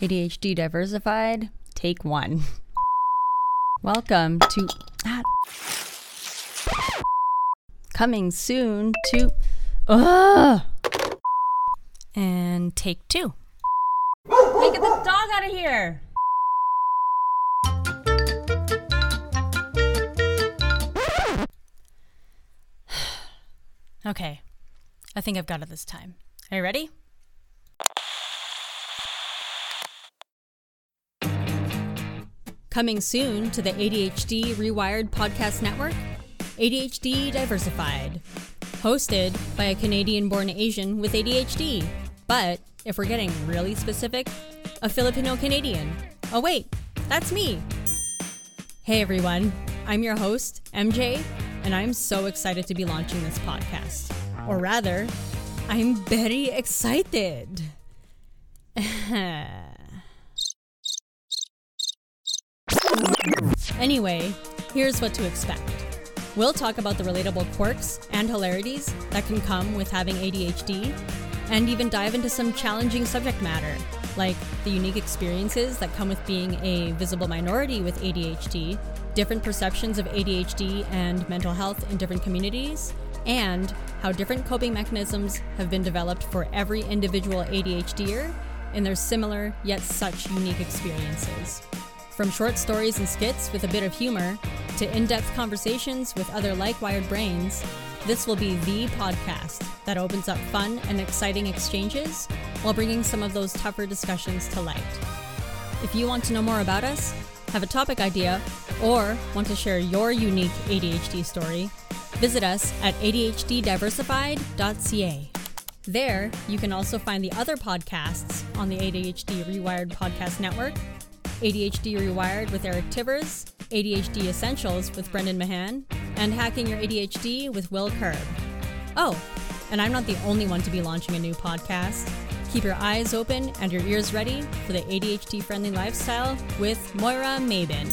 ADHD Diversified, take one. Welcome to. Ah, coming soon to. Ugh. And take two. Hey, get the dog out of here! okay, I think I've got it this time. Are you ready? Coming soon to the ADHD Rewired Podcast Network, ADHD Diversified. Hosted by a Canadian born Asian with ADHD. But if we're getting really specific, a Filipino Canadian. Oh, wait, that's me. Hey everyone, I'm your host, MJ, and I'm so excited to be launching this podcast. Or rather, I'm very excited. Anyway, here's what to expect. We'll talk about the relatable quirks and hilarities that can come with having ADHD, and even dive into some challenging subject matter, like the unique experiences that come with being a visible minority with ADHD, different perceptions of ADHD and mental health in different communities, and how different coping mechanisms have been developed for every individual ADHDer in their similar yet such unique experiences. From short stories and skits with a bit of humor to in depth conversations with other like wired brains, this will be the podcast that opens up fun and exciting exchanges while bringing some of those tougher discussions to light. If you want to know more about us, have a topic idea, or want to share your unique ADHD story, visit us at ADHDdiversified.ca. There, you can also find the other podcasts on the ADHD Rewired Podcast Network ADHD Rewired with Eric Tivers, ADHD Essentials with Brendan Mahan, and Hacking Your ADHD with Will Curb. Oh, and I'm not the only one to be launching a new podcast. Keep your eyes open and your ears ready for the ADHD friendly lifestyle with Moira Maybin.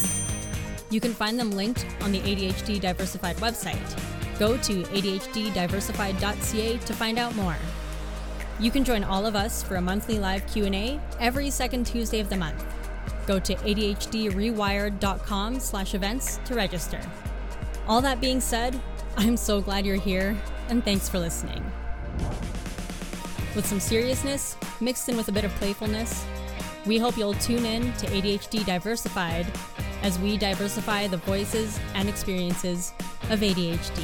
You can find them linked on the ADHD Diversified website. Go to ADHDdiversified.ca to find out more. You can join all of us for a monthly live Q&A every second Tuesday of the month. Go to adhdrewired.com slash events to register. All that being said, I'm so glad you're here, and thanks for listening. With some seriousness, mixed in with a bit of playfulness, we hope you'll tune in to ADHD Diversified as we diversify the voices and experiences of ADHD.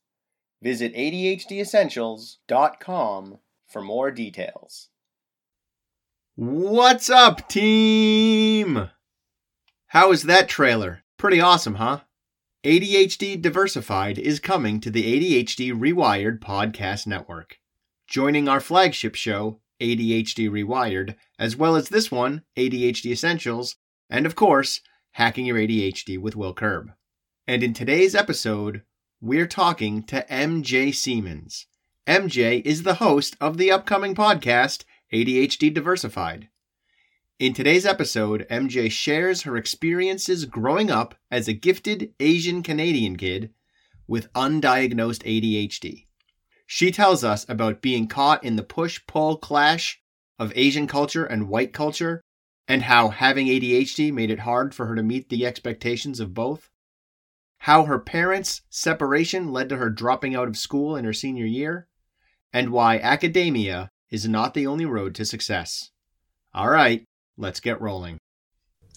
Visit ADHDessentials.com for more details. What's up, team? How is that trailer? Pretty awesome, huh? ADHD Diversified is coming to the ADHD Rewired podcast network. Joining our flagship show, ADHD Rewired, as well as this one, ADHD Essentials, and of course, Hacking Your ADHD with Will Curb. And in today's episode, we're talking to MJ Siemens. MJ is the host of the upcoming podcast, ADHD Diversified. In today's episode, MJ shares her experiences growing up as a gifted Asian Canadian kid with undiagnosed ADHD. She tells us about being caught in the push pull clash of Asian culture and white culture, and how having ADHD made it hard for her to meet the expectations of both how her parents' separation led to her dropping out of school in her senior year, and why academia is not the only road to success. All right, let's get rolling.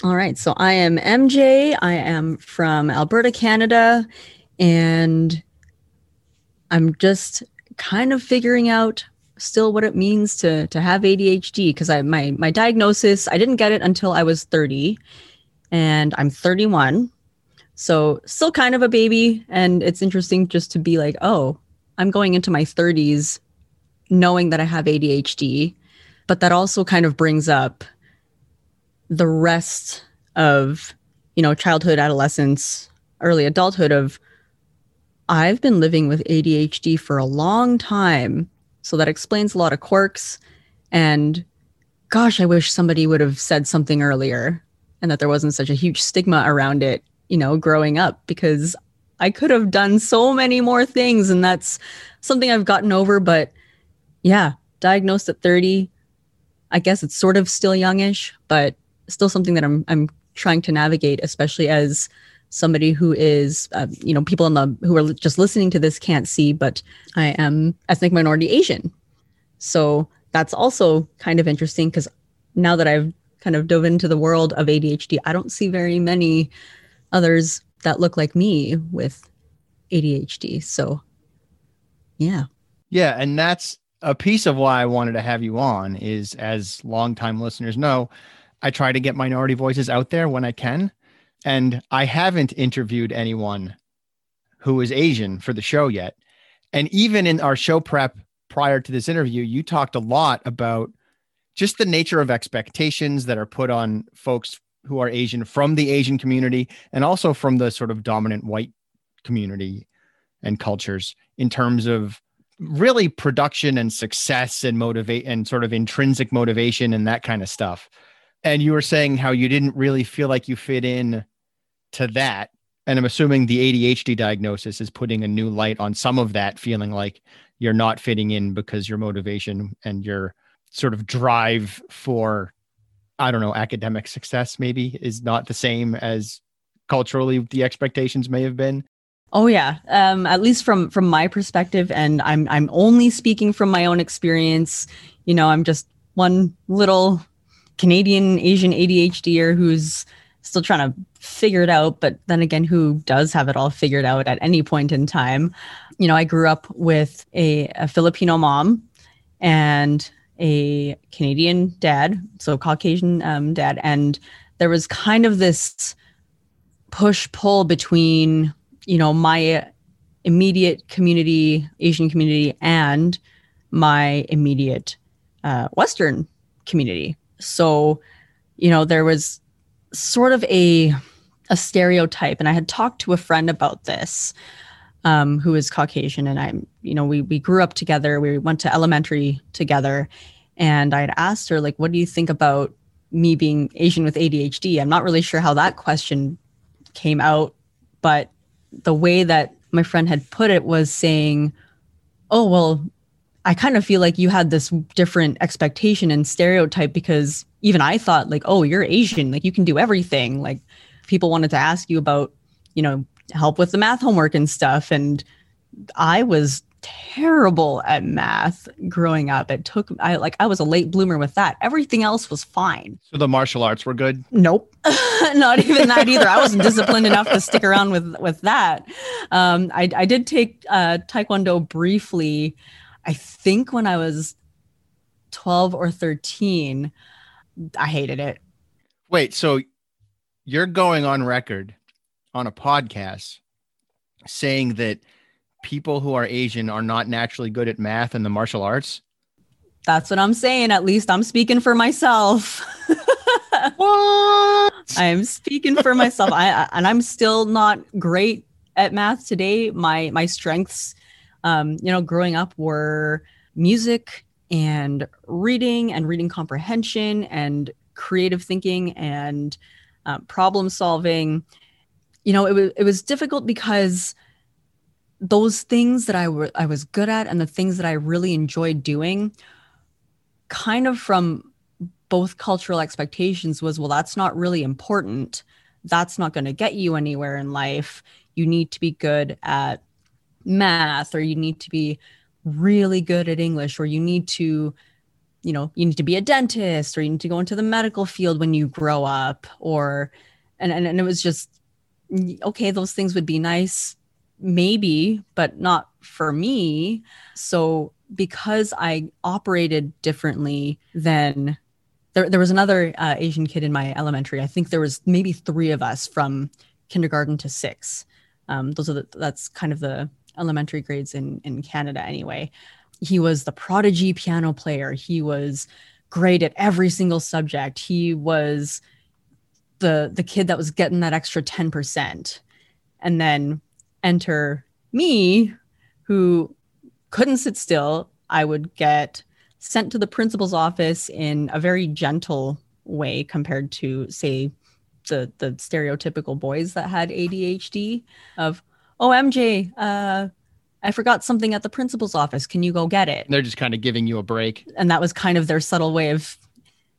All right, so I am MJ. I am from Alberta, Canada, and I'm just kind of figuring out still what it means to to have ADHD because I my my diagnosis I didn't get it until I was 30 and I'm 31 So, still kind of a baby. And it's interesting just to be like, oh, I'm going into my 30s knowing that I have ADHD. But that also kind of brings up the rest of, you know, childhood, adolescence, early adulthood of I've been living with ADHD for a long time. So that explains a lot of quirks. And gosh, I wish somebody would have said something earlier and that there wasn't such a huge stigma around it, you know, growing up because I could have done so many more things. And that's something I've gotten over. But yeah, diagnosed at 30. I guess it's sort of still youngish, but still something that I'm I'm trying to navigate, especially as somebody who is, uh, you know, people in the who are just listening to this can't see, but I am ethnic minority Asian. So that's also kind of interesting because now that I've kind of dove into the world of ADHD, I don't see very many others that look like me with ADHD. So, yeah. Yeah. And that's a piece of why I wanted to have you on is as longtime listeners know, I try to get minority voices out there when I can. And I haven't interviewed anyone who is Asian for the show yet. And even in our show prep prior to this interview, you talked a lot about just the nature of expectations that are put on folks who are Asian from the Asian community and also from the sort of dominant white community and cultures in terms of really production and success and motivate and sort of intrinsic motivation and that kind of stuff. And you were saying how you didn't really feel like you fit in to that. And I'm assuming the ADHD diagnosis is putting a new light on some of that, feeling like you're not fitting in because your motivation and your sort of drive for, I don't know, academic success maybe is not the same as culturally the expectations may have been. Oh yeah, um, at least from from my perspective, and I'm I'm only speaking from my own experience. You know, I'm just one little Canadian Asian ADHDer who's still trying to figure it out. But then again, who does have it all figured out at any point in time? You know, I grew up with a, a Filipino mom and a Canadian dad, so Caucasian um, dad. And there was kind of this push pull between, you know, my immediate community, Asian community, and my immediate uh, Western community. So, you know, there was sort of a a stereotype, and I had talked to a friend about this, um, who is Caucasian, and I'm, you know, we we grew up together. We went to elementary together, and I had asked her like, "What do you think about me being Asian with ADHD?" I'm not really sure how that question came out, but the way that my friend had put it was saying, "Oh well, I kind of feel like you had this different expectation and stereotype because even I thought like, oh, you're Asian, like you can do everything. Like people wanted to ask you about, you know, help with the math homework and stuff. And I was terrible at math growing up. It took I like I was a late bloomer with that. Everything else was fine. So the martial arts were good? Nope. Not even that either. I wasn't disciplined enough to stick around with with that. Um, I I did take uh, taekwondo briefly I think when I was 12 or 13, I hated it. Wait, so you're going on record on a podcast saying that people who are Asian are not naturally good at math and the martial arts? That's what I'm saying. At least I'm speaking for myself. what? I'm speaking for myself. I and I'm still not great at math today. My my strengths um, you know, growing up were music and reading and reading comprehension and creative thinking and um, problem solving. You know, it was it was difficult because those things that I were I was good at and the things that I really enjoyed doing, kind of from both cultural expectations was well that's not really important. That's not going to get you anywhere in life. You need to be good at math or you need to be really good at English or you need to you know you need to be a dentist or you need to go into the medical field when you grow up or and and, and it was just okay those things would be nice maybe but not for me so because i operated differently than there, there was another uh, asian kid in my elementary i think there was maybe three of us from kindergarten to six. Um, those are the, that's kind of the elementary grades in in Canada anyway. He was the prodigy piano player. He was great at every single subject. He was the the kid that was getting that extra 10%. And then enter me who couldn't sit still. I would get sent to the principal's office in a very gentle way compared to say the the stereotypical boys that had ADHD of oh MJ uh I forgot something at the principal's office can you go get it they're just kind of giving you a break and that was kind of their subtle way of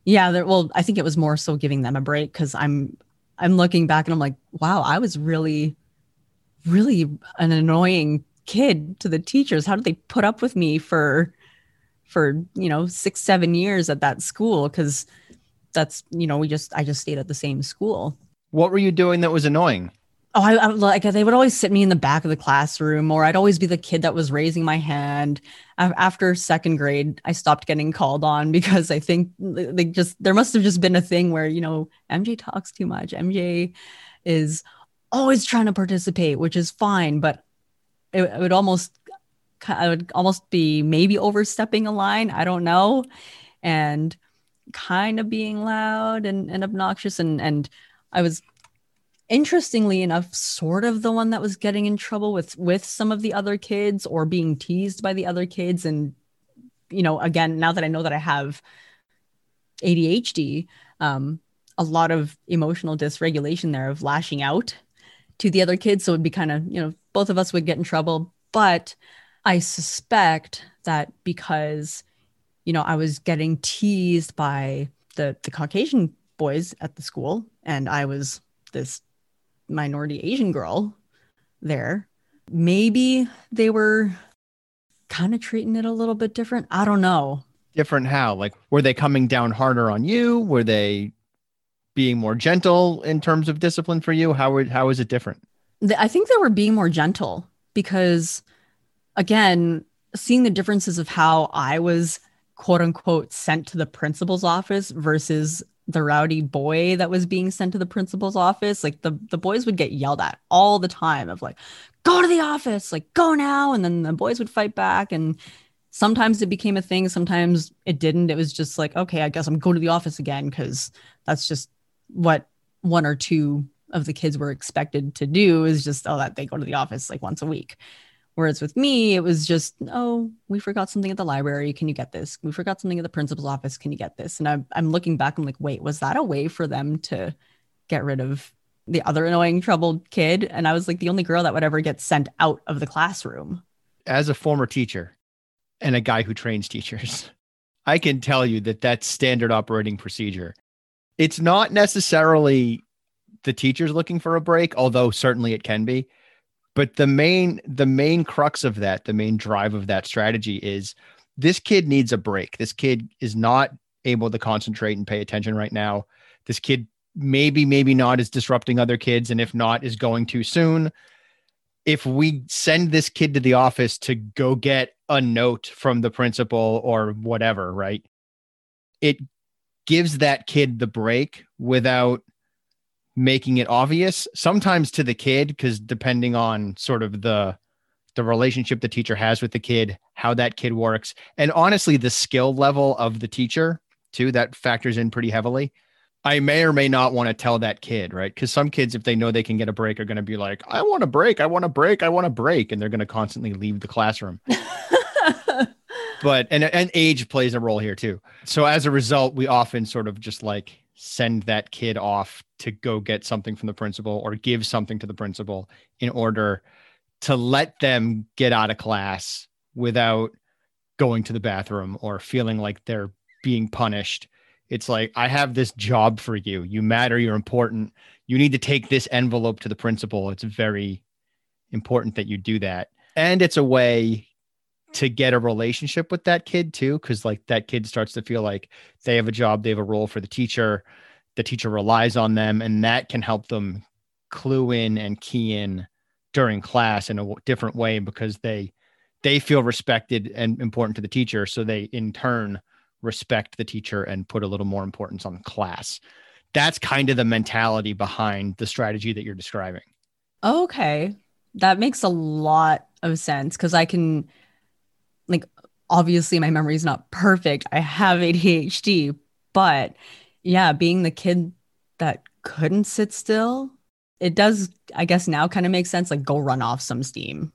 yeah well I think it was more so giving them a break cuz I'm I'm looking back and I'm like wow I was really really an annoying kid to the teachers how did they put up with me for for you know 6 7 years at that school cuz that's you know we just I just stayed at the same school. What were you doing that was annoying? Oh, I, I like they would always sit me in the back of the classroom, or I'd always be the kid that was raising my hand. After second grade, I stopped getting called on because I think they just there must have just been a thing where you know MJ talks too much. MJ is always trying to participate, which is fine, but it, it would almost I would almost be maybe overstepping a line. I don't know, and kind of being loud and, and obnoxious and and I was interestingly enough sort of the one that was getting in trouble with with some of the other kids or being teased by the other kids. And you know again now that I know that I have ADHD um a lot of emotional dysregulation there of lashing out to the other kids. So it'd be kind of you know both of us would get in trouble. But I suspect that because you know, I was getting teased by the the Caucasian boys at the school, and I was this minority Asian girl there. Maybe they were kind of treating it a little bit different. I don't know. Different how? Like, were they coming down harder on you? Were they being more gentle in terms of discipline for you? How were, how is it different? I think they were being more gentle because, again, seeing the differences of how I was quote unquote sent to the principal's office versus the rowdy boy that was being sent to the principal's office like the the boys would get yelled at all the time of like go to the office like go now. And then the boys would fight back. And sometimes it became a thing sometimes it didn't. It was just like okay i guess i'm going to the office again because that's just what one or two of the kids were expected to do is just oh that they go to the office like once a week Whereas with me, it was just, oh, we forgot something at the library. Can you get this? We forgot something at the principal's office. Can you get this? And I'm, I'm looking back, I'm like, wait, was that a way for them to get rid of the other annoying, troubled kid? And I was like the only girl that would ever get sent out of the classroom. As a former teacher and a guy who trains teachers, I can tell you that that's standard operating procedure. It's not necessarily the teachers looking for a break, although certainly it can be but the main the main crux of that the main drive of that strategy is this kid needs a break. This kid is not able to concentrate and pay attention right now. This kid maybe maybe not is disrupting other kids and if not is going too soon. If we send this kid to the office to go get a note from the principal or whatever right it gives that kid the break without making it obvious sometimes to the kid because depending on sort of the the relationship the teacher has with the kid how that kid works and honestly the skill level of the teacher too that factors in pretty heavily. I may or may not want to tell that kid right? Because some kids if they know they can get a break are going to be like i want a break i want a break i want a break and they're going to constantly leave the classroom. But and and age plays a role here too. So as a result we often sort of just like send that kid off to go get something from the principal or give something to the principal in order to let them get out of class without going to the bathroom or feeling like they're being punished. It's like, I have this job for you. You matter. You're important. You need to take this envelope to the principal. It's very important that you do that. And it's a way to get a relationship with that kid too because like that kid starts to feel like they have a job they have a role for the teacher the teacher relies on them and that can help them clue in and key in during class in a different way because they they feel respected and important to the teacher so they in turn respect the teacher and put a little more importance on class that's kind of the mentality behind the strategy that you're describing. Okay. That makes a lot of sense because I can, obviously my memory is not perfect. I have ADHD, but yeah, being the kid that couldn't sit still, it does, I guess, now kind of make sense. Like, go run off some steam,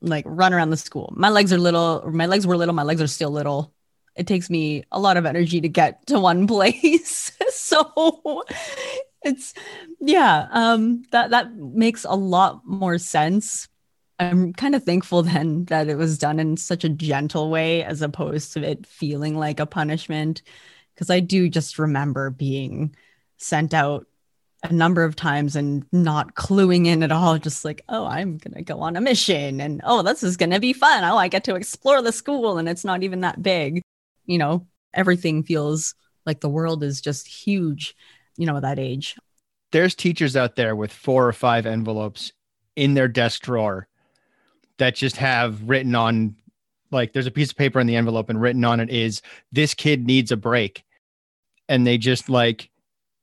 like, run around the school. My legs are little, my legs were little, my legs are still little. It takes me a lot of energy to get to one place. so it's, yeah, um, that, that makes a lot more sense I'm kind of thankful then that it was done in such a gentle way as opposed to it feeling like a punishment. Because I do just remember being sent out a number of times and not cluing in at all, just like, oh, I'm going to go on a mission and oh, this is going to be fun. Oh, I get to explore the school and it's not even that big. You know, everything feels like the world is just huge, you know, at that age. There's teachers out there with four or five envelopes in their desk drawer that just have written on like there's a piece of paper in the envelope and written on it is this kid needs a break. And they just like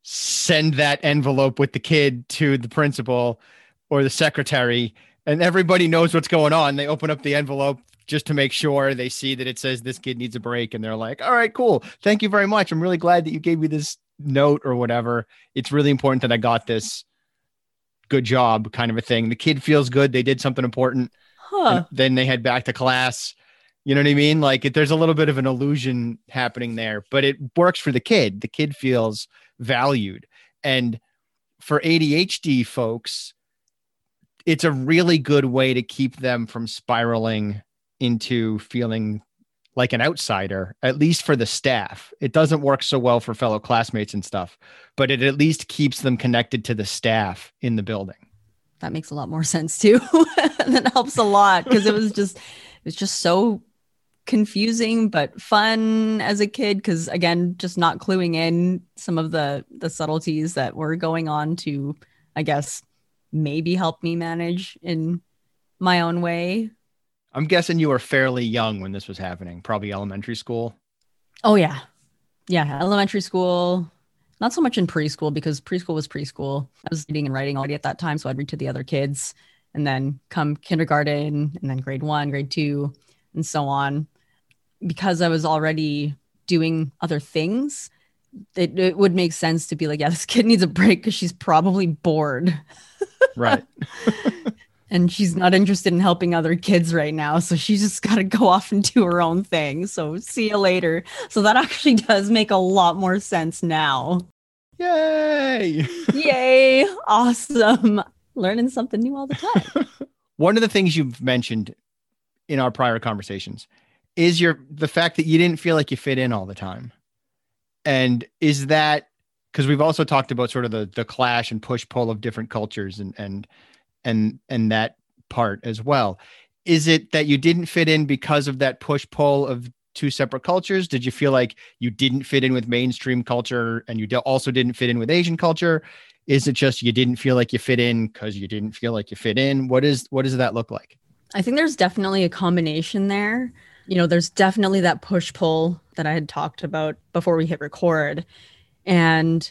send that envelope with the kid to the principal or the secretary and everybody knows what's going on. They open up the envelope just to make sure they see that it says this kid needs a break. And they're like all right cool. Thank you very much. I'm really glad that you gave me this note or whatever. It's really important that i got this good job kind of a thing. The kid feels good. They did something important Huh. Then they head back to class. You know what I mean? Like it, there's a little bit of an illusion happening there, but it works for the kid. The kid feels valued. And for ADHD folks, it's a really good way to keep them from spiraling into feeling like an outsider, at least for the staff. It doesn't work so well for fellow classmates and stuff, but it at least keeps them connected to the staff in the building that makes a lot more sense too. that helps a lot because it was just it's just so confusing but fun as a kid because again just not cluing in some of the the subtleties that were going on to i guess maybe help me manage in my own way. I'm guessing you were fairly young when this was happening probably elementary school. Oh yeah. Yeah elementary school not so much in preschool because preschool was preschool. I was reading and writing already at that time. So I'd read to the other kids and then come kindergarten and then grade one, grade two, and so on. Because I was already doing other things, it, it would make sense to be like, yeah, this kid needs a break because she's probably bored. Right. and she's not interested in helping other kids right now. So she's just got to go off and do her own thing. So see you later. So that actually does make a lot more sense now. Yay! Yay! Awesome. Learning something new all the time. One of the things you've mentioned in our prior conversations is your the fact that you didn't feel like you fit in all the time. And is that because we've also talked about sort of the the clash and push pull of different cultures and and and and that part as well. Is it that you didn't fit in because of that push pull of two separate cultures? Did you feel like you didn't fit in with mainstream culture and you also didn't fit in with asian culture? Is it just you didn't feel like you fit in because you didn't feel like you fit in? What is what does that look like? I think there's definitely a combination there. You know there's definitely that push pull that i had talked about before we hit record. And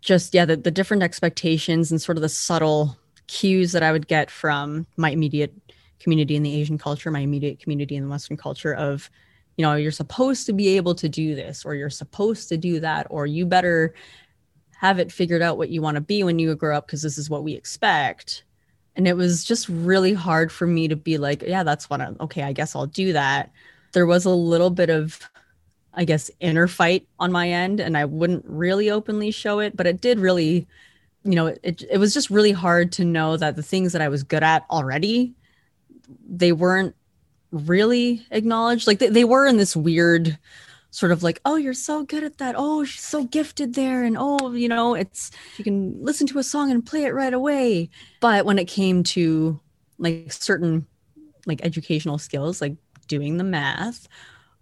just yeah the, the different expectations and sort of the subtle cues that I would get from my immediate community in the Asian culture, my immediate community in the Western culture of, you know, you're supposed to be able to do this, or you're supposed to do that, or you better have it figured out what you want to be when you grow up because this is what we expect. And it was just really hard for me to be like, yeah, that's what I'm okay, I guess I'll do that. There was a little bit of I guess inner fight on my end and I wouldn't really openly show it, but it did really you know, it, it was just really hard to know that the things that I was good at already, they weren't really acknowledged. Like they, they were in this weird sort of like, oh, you're so good at that. Oh, she's so gifted there. And oh, you know, it's, you can listen to a song and play it right away. But when it came to like certain like educational skills, like doing the math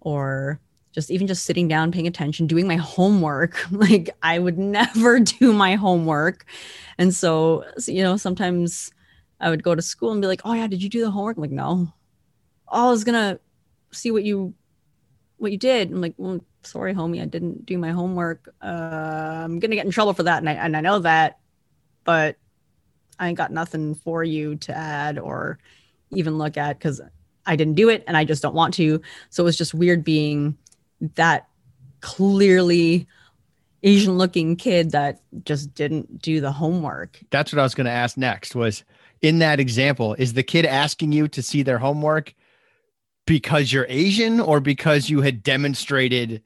or just even just sitting down paying attention doing my homework like i would never do my homework and so you know sometimes i would go to school and be like oh yeah did you do the homework I'm like no oh, i was gonna see what you what you did. I'm like, well, sorry, homie, I didn't do my homework. Uh, I'm gonna get in trouble for that, and I and I know that, but I ain't got nothing for you to add or even look at because I didn't do it and I just don't want to. So it was just weird being that clearly Asian looking kid that just didn't do the homework. That's what I was going to ask next was in that example, is the kid asking you to see their homework because you're Asian or because you had demonstrated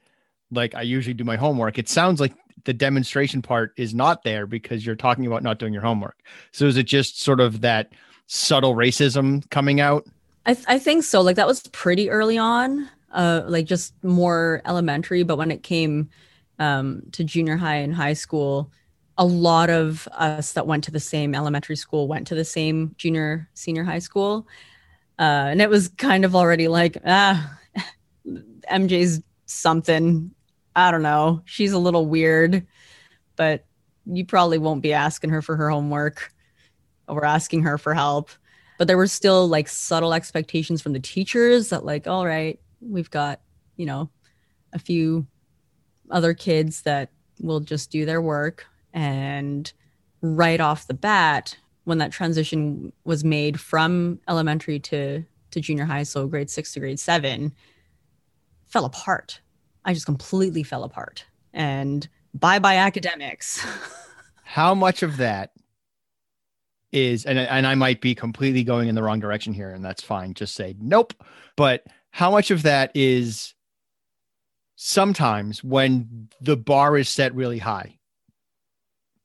like I usually do my homework? It sounds like the demonstration part is not there because you're talking about not doing your homework. So is it just sort of that subtle racism coming out? I, th- I think so. Like that was pretty early on, uh, like just more elementary. But when it came um, to junior high and high school, a lot of us that went to the same elementary school went to the same junior senior high school, uh, and it was kind of already like ah, MJ's something. I don't know. She's a little weird, but you probably won't be asking her for her homework or asking her for help. But there were still like subtle expectations from the teachers that, like, all right, we've got, you know, a few other kids that will just do their work. And right off the bat, when that transition was made from elementary to, to junior high, so grade six to grade seven, fell apart. I just completely fell apart. And bye bye academics. How much of that is and and I might be completely going in the wrong direction here and that's fine just say nope but how much of that is sometimes when the bar is set really high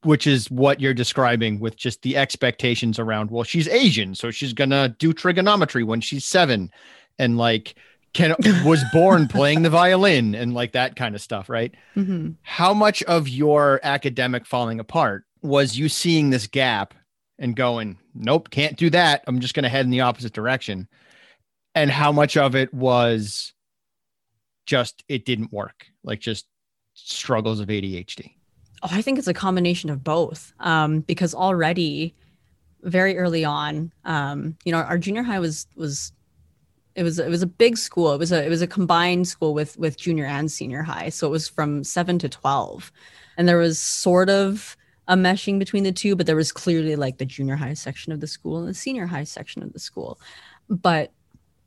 which is what you're describing with just the expectations around well she's asian so she's to do trigonometry when she's 7 and like can was born playing the violin and like that kind of stuff right mm-hmm. how much of your academic falling apart was you seeing this gap and going, nope, can't do that. I'm just to head in the opposite direction. And how much of it was just it didn't work, like just struggles of ADHD? Oh, I think it's a combination of both. Um, because already very early on, um, you know, our junior high was was it was it was a big school. It was a it was a combined school with with junior and senior high. So it was from seven to twelve, and there was sort of a meshing between the two, but there was clearly like the junior high section of the school and the senior high section of the school. But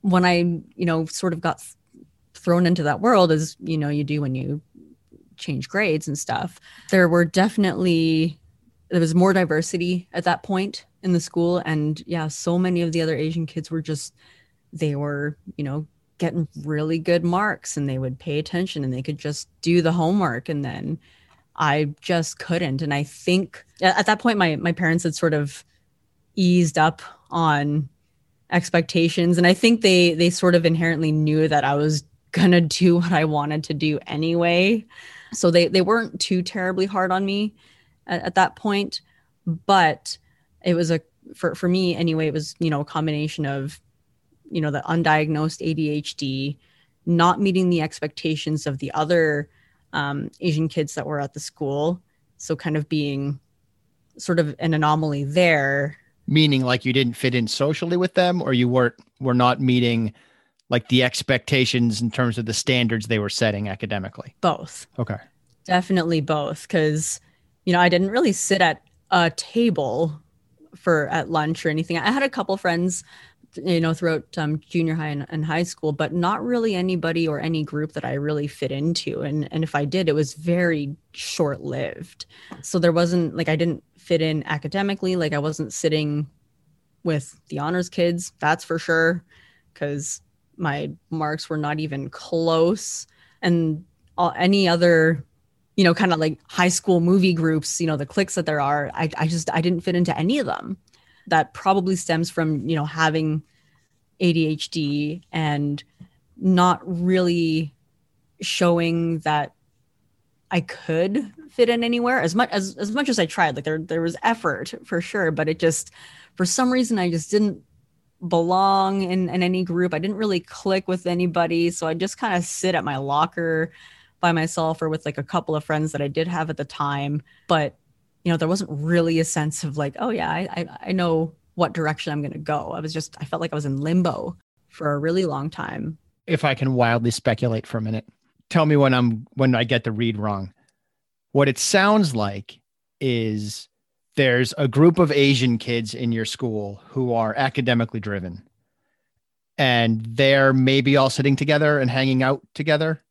when I, you know, sort of got thrown into that world, as you know, you do when you change grades and stuff, there were definitely there was more diversity at that point in the school, and yeah, so many of the other Asian kids were just they were, you know, getting really good marks and they would pay attention and they could just do the homework. And then I just couldn't. And I think at that point, my my parents had sort of eased up on expectations, and I think they they sort of inherently knew that I was gonna do what I wanted to do anyway. So they they weren't too terribly hard on me at, at that point, but it was a for for me anyway. It was you know a combination of you know the undiagnosed ADHD, not meeting the expectations of the other um, Asian kids that were at the school. So kind of being sort of an anomaly there. Meaning like you didn't fit in socially with them or you weren't were not meeting like the expectations in terms of the standards they were setting academically. Both. Okay. Definitely both cuz you know, I didn't really sit at a table for at lunch or anything. I had a couple friends you know throughout um, junior high and, and, high school but not really anybody or any group that i really fit into and and if i did it was very short lived so there wasn't like i didn't fit in academically. Like i wasn't sitting with the honors kids that's for sure because my marks were not even close. And all, any other you know kind of like high school movie groups you know the cliques that there are I, I just i didn't fit into any of them. That probably stems from you know having ADHD and not really showing that I could fit in anywhere as much as as much as I tried. Like there there was effort for sure, but it just for some reason I just didn't belong in, in any group. I didn't really click with anybody. So I just kind of sit at my locker by myself or with like a couple of friends that I did have at the time. But you know, there wasn't really a sense of like, oh yeah, I I, I know what direction I'm going to go. I was just I felt like I was in limbo for a really long time. if I can wildly speculate for a minute, tell me when I'm when I get the read wrong. What it sounds like is there's a group of Asian kids in your school who are academically driven. And they're maybe all sitting together and hanging out together.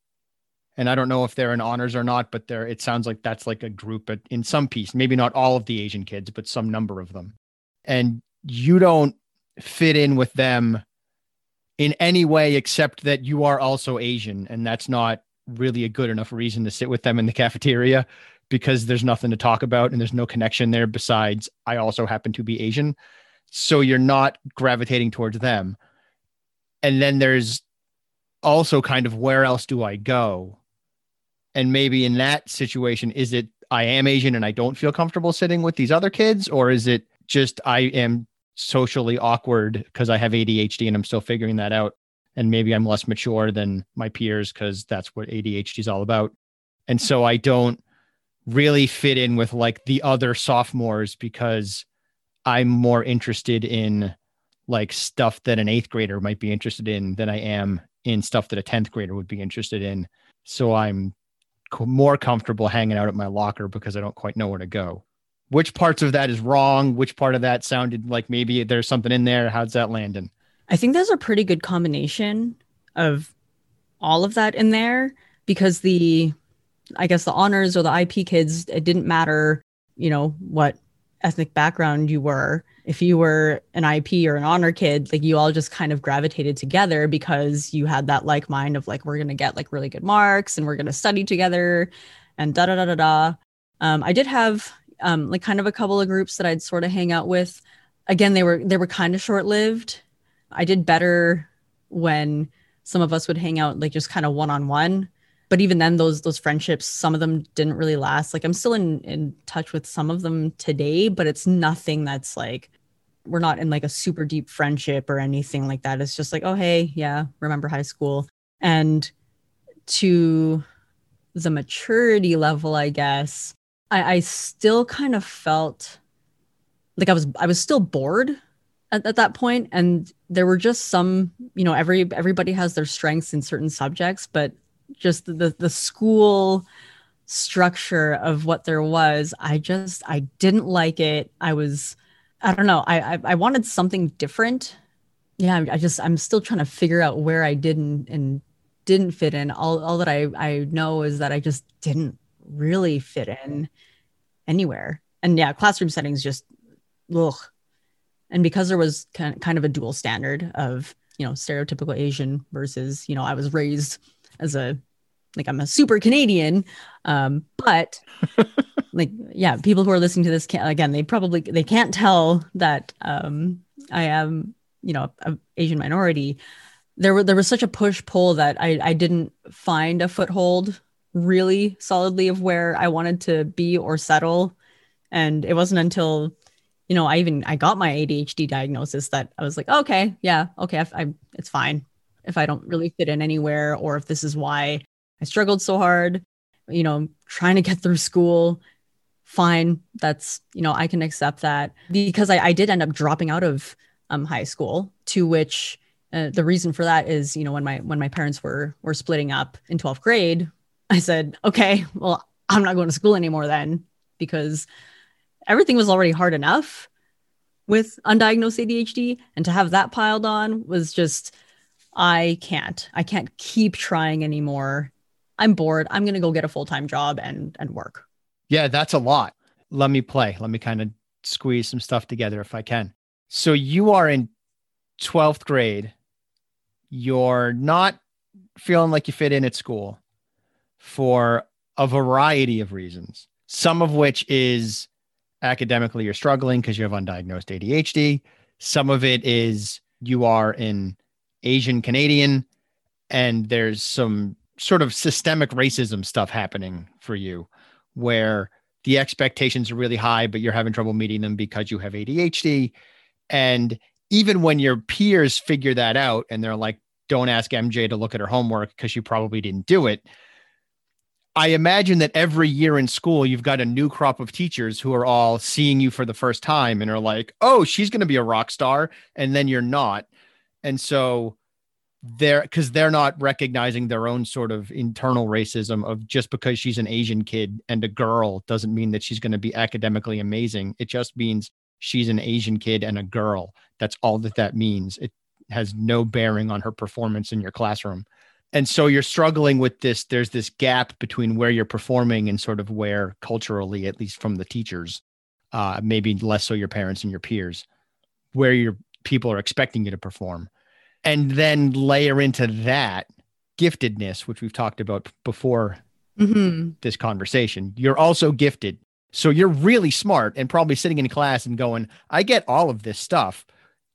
And I don't know if they're in honors or not, but there it sounds like that's like a group in some piece, maybe not all of the Asian kids, but some number of them. And you don't fit in with them in any way except that you are also Asian. And that's not really a good enough reason to sit with them in the cafeteria because there's nothing to talk about and there's no connection there besides I also happen to be Asian. So you're not gravitating towards them. And then there's also kind of where else do I go? And maybe in that situation, is it I am Asian and I don't feel comfortable sitting with these other kids? Or is it just I am socially awkward because I have ADHD and I'm still figuring that out? And maybe I'm less mature than my peers because that's what ADHD is all about. And so I don't really fit in with like the other sophomores because I'm more interested in like stuff that an eighth grader might be interested in than I am in stuff that a 10th grader would be interested in. So I'm more comfortable hanging out at my locker because I don't quite know where to go. Which parts of that is wrong? Which part of that sounded like maybe there's something in there? How's that landing? I think there's a pretty good combination of all of that in there because the I guess the honors or the IP kids, it didn't matter, you know, what ethnic background you were. If you were an IP or an honor kid, like you all just kind of gravitated together because you had that like mind of like, we're going to get like really good marks and we're going to study together and da da da da da. Um, I did have um, like kind of a couple of groups that I'd sort of hang out with. Again, they were they were kind of short lived. I did better when some of us would hang out like just kind of one on one but even then those those friendships some of them didn't really last. Like i'm still in in touch with some of them today but it's nothing that's like we're not in like a super deep friendship or anything like that. It's just like oh hey yeah remember high school. And to the maturity level i guess i i still kind of felt like i was i was still bored at, at that point and there were just some you know every everybody has their strengths in certain subjects but just the the school structure of what there was i just i didn't like it. I was i don't know i i, I wanted something different. Yeah i just i'm still trying to figure out where i didn't and didn't fit in. All, all that i i know is that i just didn't really fit in anywhere. And yeah classroom settings just ugh. And because there was kind kind of a dual standard of you know stereotypical asian versus you know i was raised as a like I'm a super Canadian. Um, but like yeah, people who are listening to this can again, they probably they can't tell that um I am, you know, a Asian minority. There were there was such a push pull that I I didn't find a foothold really solidly of where I wanted to be or settle. And it wasn't until you know, I even I got my ADHD diagnosis that I was like, okay, yeah, okay, I, I, it's fine if I don't really fit in anywhere, or if this is why I struggled so hard, you know, trying to get through school. Fine, that's you know I can accept that because I, I did end up dropping out of um, high school. To which uh, the reason for that is you know when my when my parents were were splitting up in 12th grade, I said, okay, well I'm not going to school anymore then because everything was already hard enough with undiagnosed ADHD, and to have that piled on was just I can't. I can't keep trying anymore. I'm bored. I'm going to go get a full-time job and and work. Yeah, that's a lot. Let me play. Let me kind of squeeze some stuff together if I can. So you are in 12th grade. You're not feeling like you fit in at school for a variety of reasons. Some of which is academically you're struggling because you have undiagnosed ADHD. Some of it is you are in Asian Canadian, and there's some sort of systemic racism stuff happening for you where the expectations are really high, but you're having trouble meeting them because you have ADHD. And even when your peers figure that out and they're like, don't ask MJ to look at her homework because you probably didn't do it. I imagine that every year in school, you've got a new crop of teachers who are all seeing you for the first time and are like, oh, she's going to be a rock star. And then you're not. And so they're because they're not recognizing their own sort of internal racism of just because she's an Asian kid and a girl doesn't mean that she's going to be academically amazing. It just means she's an Asian kid and a girl. That's all that that means. It has no bearing on her performance in your classroom. And so you're struggling with this. There's this gap between where you're performing and sort of where culturally, at least from the teachers, uh, maybe less so your parents and your peers, where your people are expecting you to perform and then layer into that giftedness, which we've talked about before Mm-hmm. this conversation. You're also gifted. So you're really smart and probably sitting in class and going, I get all of this stuff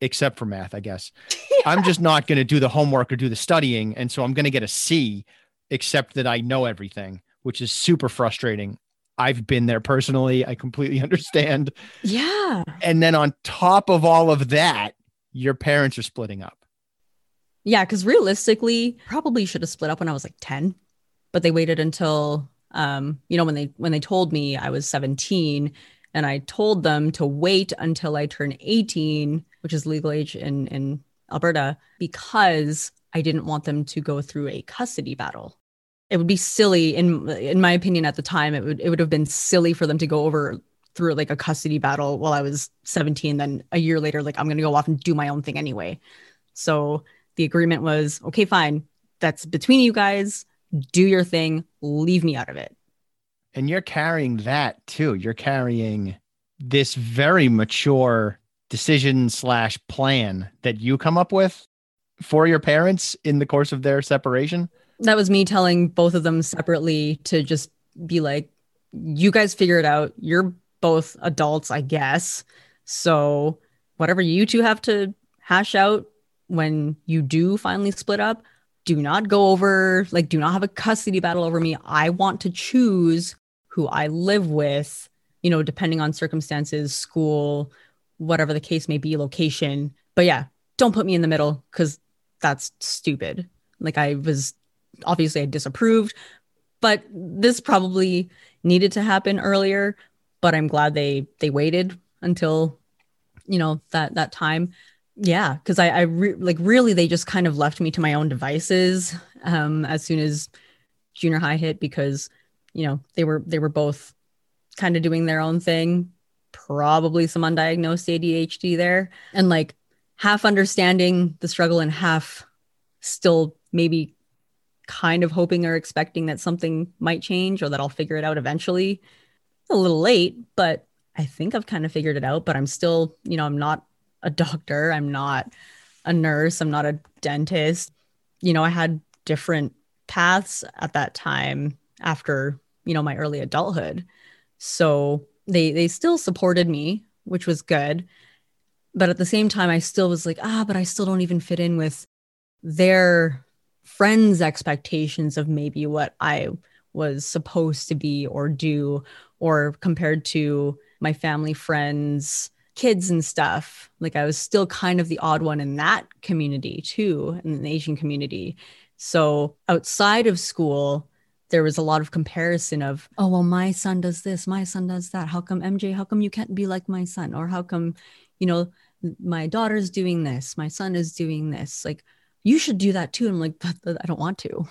except for math, I guess. I'm just not going to do the homework or do the studying. And so I'm going to get a C, except that I know everything, which is super frustrating. I've been there personally. I completely understand. Yeah. And then on top of all of that, your parents are splitting up. Yeah, because realistically, probably should have split up when I was like 10, but they waited until um, you know, when they when they told me I was 17 and I told them to wait until I turn 18, which is legal age in in Alberta, because I didn't want them to go through a custody battle. It would be silly in in my opinion at the time, it would it would have been silly for them to go over through like a custody battle while I was 17 then a year later like I'm to go off and do my own thing anyway. So the agreement was okay fine that's between you guys do your thing leave me out of it And you're carrying that too. You're carrying this very mature decision slash plan that you come up with for your parents in the course of their separation. that was me telling both of them separately to just be like you guys figure it out. You're both adults i guess. So whatever you two have to hash out when you do finally split up do not go over like do not have a custody battle over me. I want to choose who i live with you know depending on circumstances school whatever the case may be location but yeah don't put me in the middle because that's stupid like i was obviously I disapproved, but this probably needed to happen earlier. But I'm glad they they waited until you know that that time. Yeah, because I I re- like really they just kind of left me to my own devices um, as soon as junior high hit because you know they were they were both kind of doing their own thing. Probably some undiagnosed ADHD there, and like half understanding the struggle and half still maybe kind of hoping or expecting that something might change or that I'll figure it out eventually. A little late, but I think I've kind of figured it out, but I'm still, you know, I'm not a doctor, I'm not a nurse, I'm not a dentist. You know, I had different paths at that time after, you know, my early adulthood. So they they still supported me, which was good. But at the same time I still was like, ah, but I still don't even fit in with their friends' expectations of maybe what I was supposed to be or do, or compared to my family, friends, kids, and stuff. Like I was still kind of the odd one in that community too, in the Asian community. So outside of school, there was a lot of comparison of, oh, well, my son does this, my son does that. How come MJ, how come you can't be like my son? Or how come, you know, my daughter's doing this, my son is doing this? Like, you should do that too. I'm like, but, but I don't want to.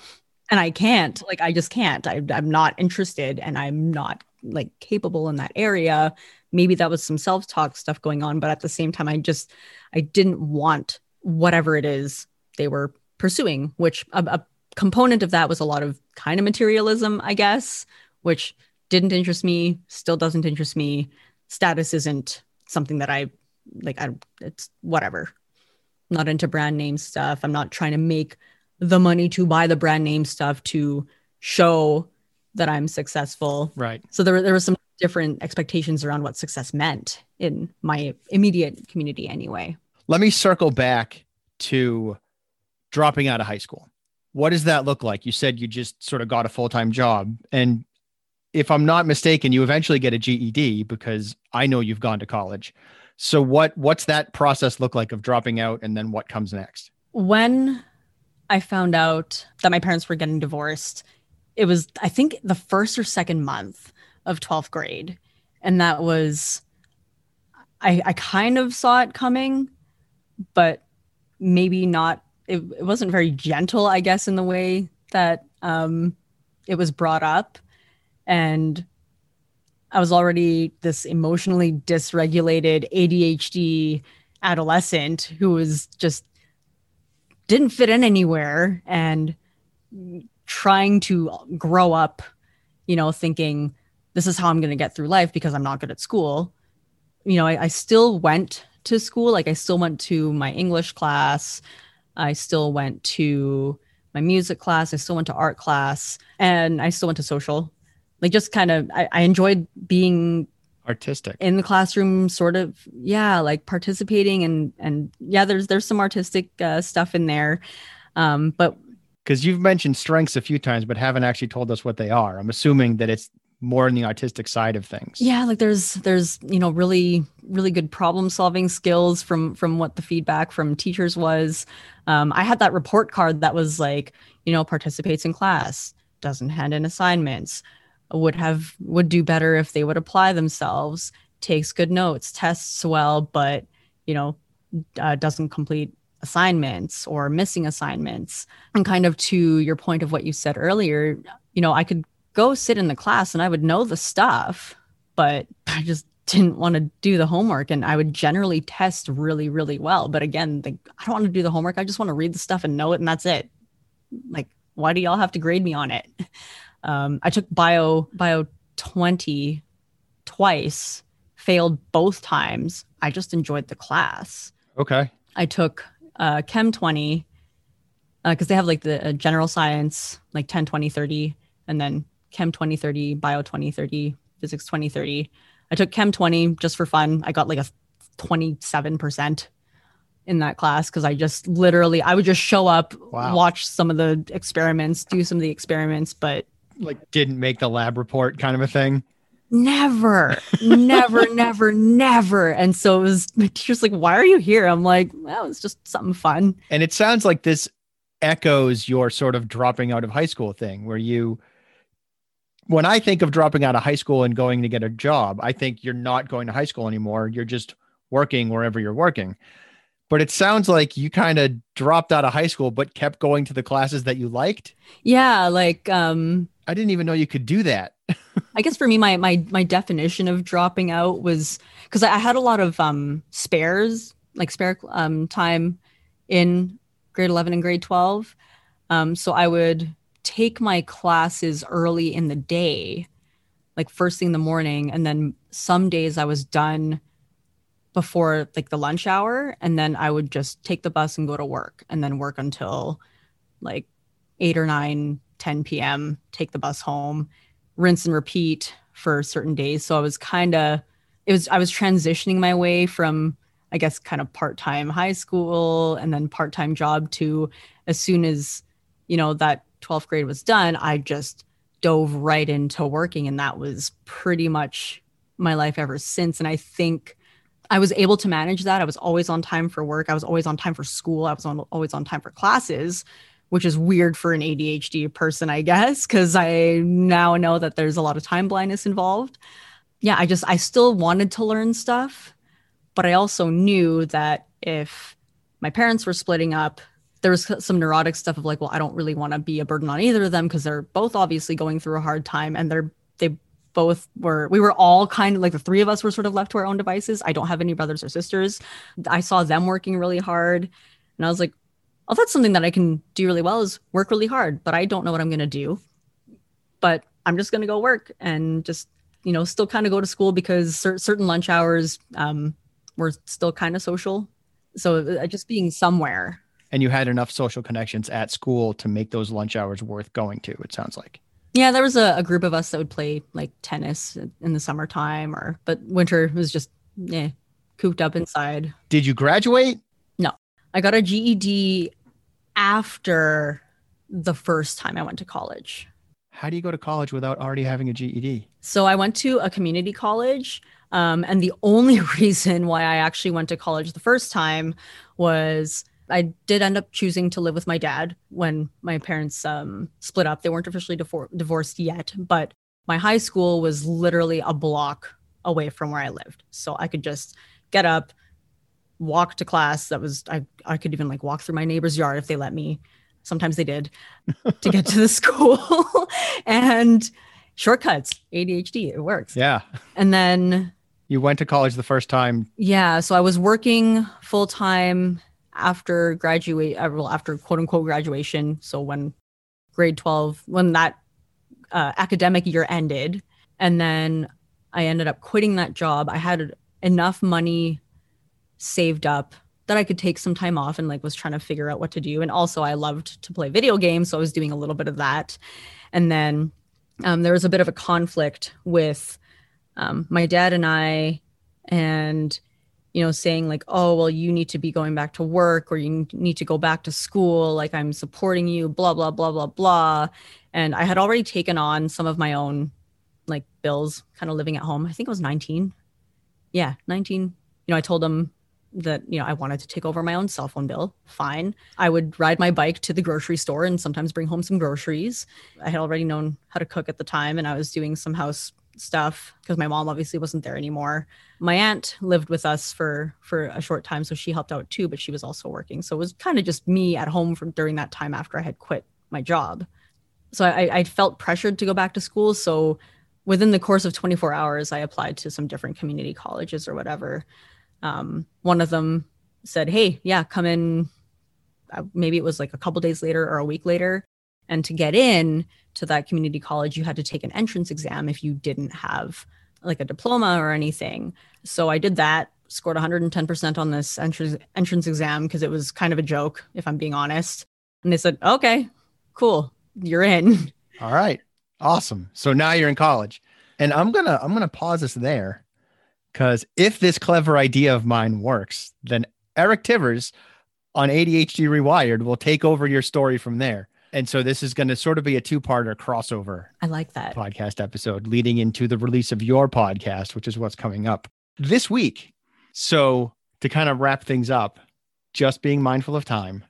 And I can't. Like, I just can't. I, I'm not interested and I'm not like capable in that area. Maybe that was some self talk stuff going on. But at the same time, I just, I didn't want whatever it is they were pursuing, which a, a component of that was a lot of kind of materialism, I guess, which didn't interest me, still doesn't interest me. Status isn't something that I like. I, it's whatever not into brand name stuff. I'm not trying to make the money to buy the brand name stuff to show that I'm successful. Right. So there, there were some different expectations around what success meant in my immediate community anyway. Let me circle back to dropping out of high school. What does that look like? You said you just sort of got a full time job. And if I'm not mistaken, you eventually get a GED because I know you've gone to college. So what what's that process look like of dropping out and then what comes next? When I found out that my parents were getting divorced, it was, I think, the first or second month of 12th grade. And that was, I, I kind of saw it coming, but maybe not it, it wasn't very gentle, I guess, in the way that um, it was brought up. And I was already this emotionally dysregulated ADHD adolescent who was just didn't fit in anywhere and trying to grow up, you know, thinking this is how I'm going to get through life because I'm not good at school. You know, I, I still went to school. Like I still went to my English class. I still went to my music class. I still went to art class and I still went to social. Like just kind of, I, I enjoyed being artistic in the classroom sort of yeah like participating and and yeah there's there's some artistic uh, stuff in there um but because you've mentioned strengths a few times but haven't actually told us what they are i'm assuming that it's more in the artistic side of things. Yeah like there's there's you know really really good problem solving skills from from what the feedback from teachers was. Um, i had that report card that was like you know participates in class doesn't hand in assignments would have would do better if they would apply themselves takes good notes tests well but you know uh, doesn't complete assignments or missing assignments. And kind of to your point of what you said earlier you know i could go sit in the class and I would know the stuff, but I just didn't want to do the homework and I would generally test really, really well. But again, the, I don't want to do the homework. I just want to read the stuff and know it and that's it. Like, why do y'all have to grade me on it? Um, I took bio, bio 20 twice, failed both times. I just enjoyed the class. Okay. I took uh, Chem 20 because uh, they have like the uh, general science, like 10, 20, 30, and then Chem 2030, Bio 2030, Physics 2030. I took Chem 20 just for fun. I got like a 27% in that class because I just literally I would just show up, wow. watch some of the experiments, do some of the experiments, but like didn't make the lab report kind of a thing. Never, never, never, never. And so it was my teacher's like, why are you here? I'm like, well, it's just something fun. And it sounds like this echoes your sort of dropping out of high school thing where you when I think of dropping out of high school and going to get a job, I think you're not going to high school anymore. You're just working wherever you're working. But it sounds like you kind of dropped out of high school, but kept going to the classes that you liked. Yeah, like um, I didn't even know you could do that. I guess for me, my my my definition of dropping out was because I had a lot of um, spares, like spare um, time in grade eleven and grade twelve. Um, so I would take my classes early in the day, like first thing in the morning. And then some days I was done before like the lunch hour. And then I would just take the bus and go to work and then work until like 8 or 9, 10 p.m., take the bus home, rinse and repeat for certain days. So I was kind of, it was, I was transitioning my way from, I guess, kind of part time high school and then part time job to as soon as, you know, that 12th grade was done, I just dove right into working. And that was pretty much my life ever since. And I think I was able to manage that. I was always on time for work. I was always on time for school. I was on, always on time for classes, which is weird for an ADHD person, I guess, because I now know that there's a lot of time blindness involved. Yeah, I just, I still wanted to learn stuff, but I also knew that if my parents were splitting up, there was some neurotic stuff of like, well, I don't really want to be a burden on either of them because they're both obviously going through a hard time and they're they both were we were all kind of like the three of us were sort of left to our own devices. I don't have any brothers or sisters. I saw them working really hard and I was like, oh, that's something that I can do really well is work really hard, but I don't know what I'm going to do. But I'm just going to go work and just, you know, still kind of go to school because cer- certain lunch hours um, were still kind of social. So uh, just being somewhere and you had enough social connections at school to make those lunch hours worth going to it sounds like. Yeah there was a, a group of us that would play like tennis in the summertime or but winter was just yeah cooped up inside. Did you graduate? No. I got a ged after the first time i went to college. How do you go to college without already having a ged so i went to a community college um, and the only reason why i actually went to college the first time was I did end up choosing to live with my dad when my parents um, split up. They weren't officially difor- divorced yet, but my high school was literally a block away from where I lived. So I could just get up, walk to class. That was I I could even like walk through my neighbor's yard if they let me. Sometimes they did to get to the school and shortcuts, ADHD, it works. Yeah. And then You went to college the first time. yeah, so I was working full time after graduate uh, well, after quote unquote graduation. So when grade 12 when that uh, academic year ended and then I ended up quitting that job. I had enough money saved up that I could take some time off and like was trying to figure out what to do. And also I loved to play video games, so I was doing a little bit of that. And then um, there was a bit of a conflict with um, my dad and I, and you know, saying like, "Oh, well, you need to be going back to work, or you need to go back to school. Like, I'm supporting you." Blah blah blah blah blah. And I had already taken on some of my own like bills, kind of living at home. I think I was 19. Yeah, 19. You know, I told him that you know I wanted to take over my own cell phone bill. Fine. I would ride my bike to the grocery store and sometimes bring home some groceries. I had already known how to cook at the time, and I was doing some house stuff because my mom obviously wasn't there anymore. My aunt lived with us for for a short time, so she helped out too, but she was also working. So it was kind of just me at home from during that time after I had quit my job. So I, I felt pressured to go back to school. So within the course of 24 hours, I applied to some different community colleges or whatever. Um, one of them said, "Hey, yeah, come in." Uh, maybe it was like a couple days later or a week later, and to get in to that community college, you had to take an entrance exam if you didn't have like a diploma or anything. So I did that, scored 110% on this entrance entrance exam because it was kind of a joke, if I'm being honest. And they said, "Okay, cool, you're in." All right. Awesome. So now you're in college. And I'm to I'm to pause this there cuz if this clever idea of mine works, then Eric Tivers on ADHD Rewired will take over your story from there. And so this is going to sort of be a two-parter crossover I like that. podcast episode leading into the release of your podcast, which is what's coming up this week. So, to kind of wrap things up, just being mindful of time,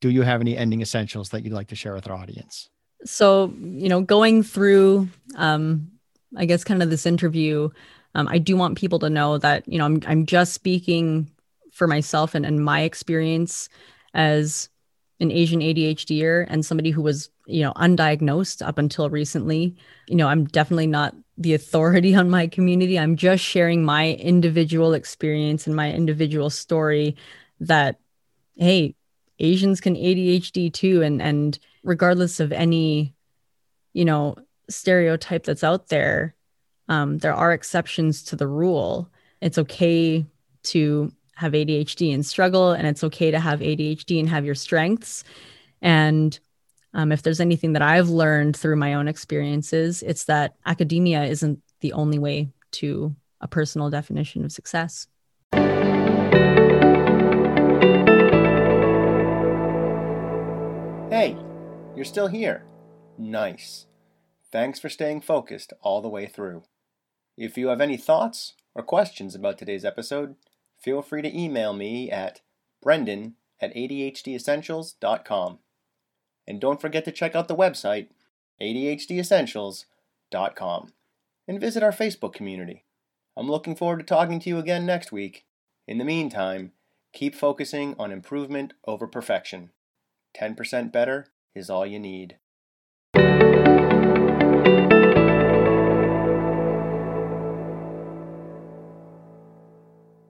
do you have any ending essentials that you'd like to share with our audience? so you know going through um i guess kind of this interview um, i do want people to know that you know i'm, I'm just speaking for myself and, and my experience as an asian adhdr and somebody who was you know undiagnosed up until recently you know i'm definitely not the authority on my community. I'm just sharing my individual experience and my individual story that hey asians can adhd too. And and regardless of any you know stereotype that's out there um, there are exceptions to the rule. It's okay to have adhd and struggle and it's okay to have adhd and have your strengths and um, if there's anything that i've learned through my own experiences it's that academia isn't the only way to a personal definition of success Hey, you're still here. Nice. Thanks for staying focused all the way through. If you have any thoughts or questions about today's episode, feel free to email me at brendan at adhdessentials.com. And don't forget to check out the website, adhdessentials.com, and visit our Facebook community. I'm looking forward to talking to you again next week. In the meantime, keep focusing on improvement over perfection. 10% better is all you need.